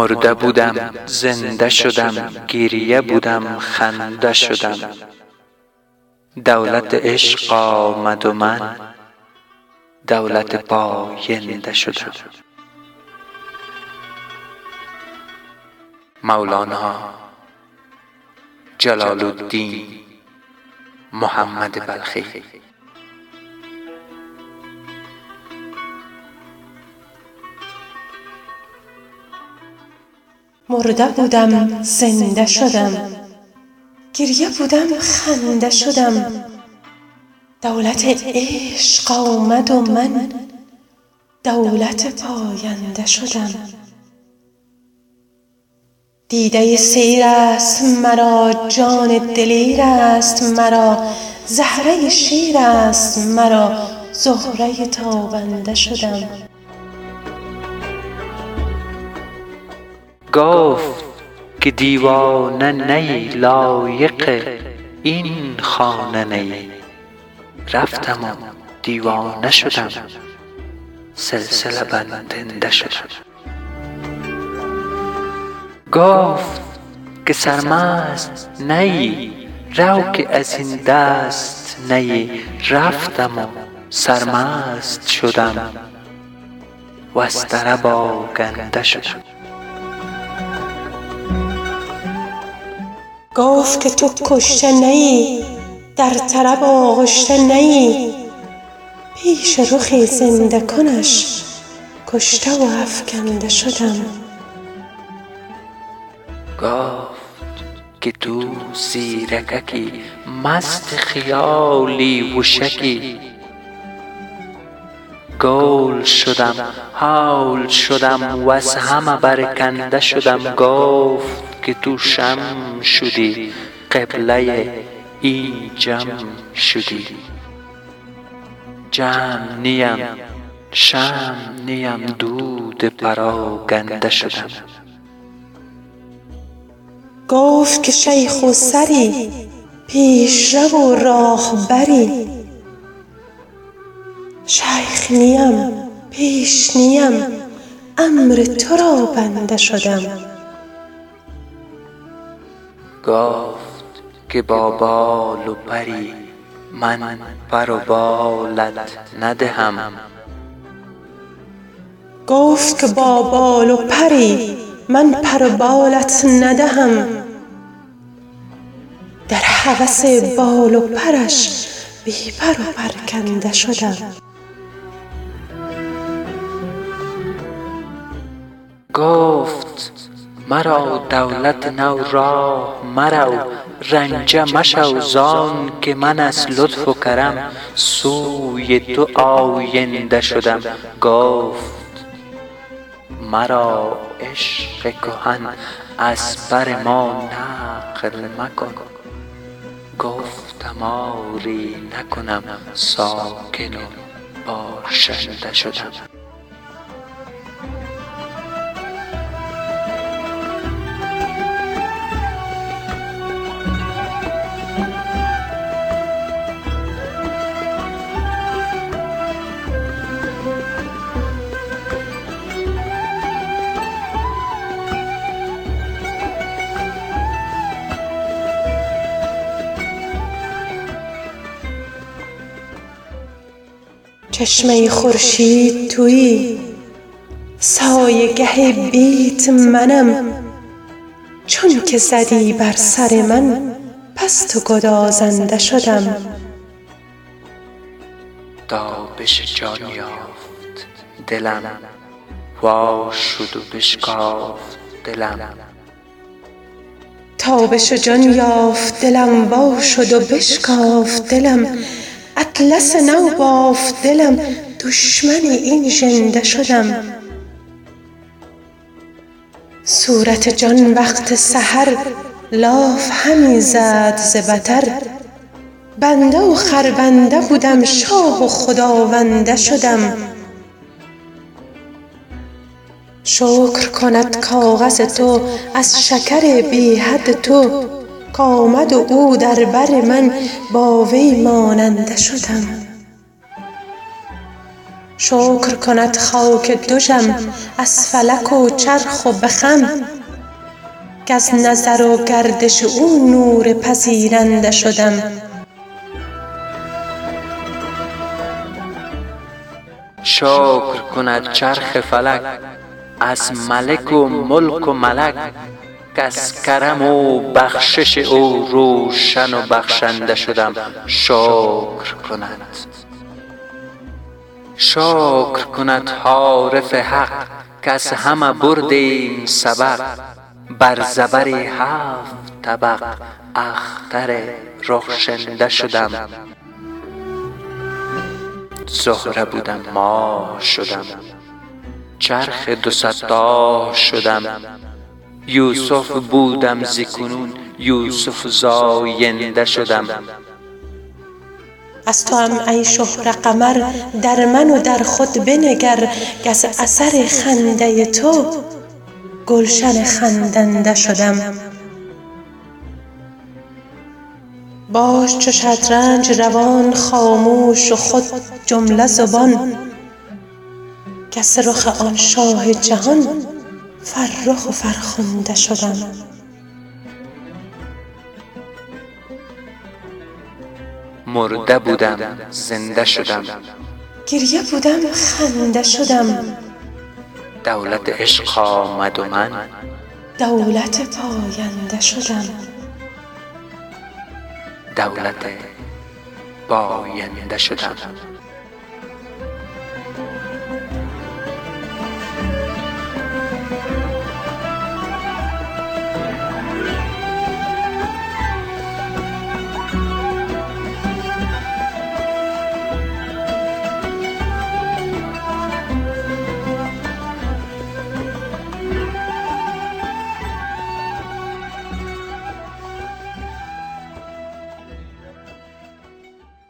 مرده بودم زنده شدم گریه بودم خنده شدم. دولت عشق آمد و من دولت پاینده شدم. جلال الدین محمد بلخی. مرده بودم زنده شدم. گریه بودم خنده شدم. دولت عشق آمد و من دولت پاینده شدم. دیده سیرست مرا جان دلیرست مرا زهره شیرست مرا زهره تابنده شدم. گفت که دیوانه نه ای لایق این خانه نه ای رفتم و دیوانه شدم. سلسله بندنده شدم. گفت که سرمست نه ای رو که از این دست نه ای رفتم و سرمست شدم. وز طرب آگنده شدم. گفت که تو کشته نه ای در طرب آغشته نه ای پیش رخ زنده کنش کشته و افکنده شدم. گفت که تو زیرککی مست خیالی و شکی گول شدم هول شدم وز همه برکنده شدم. گفت که تو شمع شدی قبله این جمع شدی. جمع نیم شمع نیم دود پراگنده شدم. گفت که شیخ و سری پیش رو و راهبری شیخ نیم پیش نیم امر تو را بنده شدم. گفت که با بال و پری من پر و بالت ندهم. گفت که با بال و پری من پر و بالت ندهم. در هوس بال و پرش بی پر و پرکنده شدم. گفت مرا دولت نو راه مرو رنجه مشو زانک من از لطف و کرم سوی تو آینده شدم. گفت مرا عشق کهن از بر ما نقل مکن. گفتم آری نکنم ساکن و باشنده شدم. چشمه خورشید تویی. سایه گه بیت منم. چونک زدی بر سر من پس تو گدازنده شدم. تابش جان یافت دلم. وا شد و بشکافت دلم. اطلس نو بافت دلم دشمن این ژنده شدم. صورت جان وقت سحر لاف همی زد ز بطر بنده و خربنده بدم شاه و خداونده شدم. شکر کند کاغذ تو از شکر بی حد تو. کآمد و او در بر من با وی ماننده شدم. شکر کند خاک دژم از فلک و چرخ و بخم کز نظر و گردش او نور پذیرنده شدم. شکر کند چرخ فلک از ملک و ملک و ملک. کز کرم و بخشش او روشن و بخشنده شدم. شکر کند. شکر کند عارف حق کز همه بردیم سبق. بر زبر هفت طبق اختر رخشنده شدم. زهره بودم ماه شدم. چرخ دو شدم. یوسف بودم ز کنون یوسف زاینده شدم. از توام ای شهره قمر در من و در خود بنگر کز اثر خنده تو گلشن خندنده شدم. باش چو شطرنج روان خاموش و خود جمله زبان. کز رخ آن شاه جهان فرخ و فرخنده شدم. مرده بودم زنده شدم. گریه بودم خنده شدم. دولت عشق آمد و من دولت پاینده شدم. دولت باینده شدم.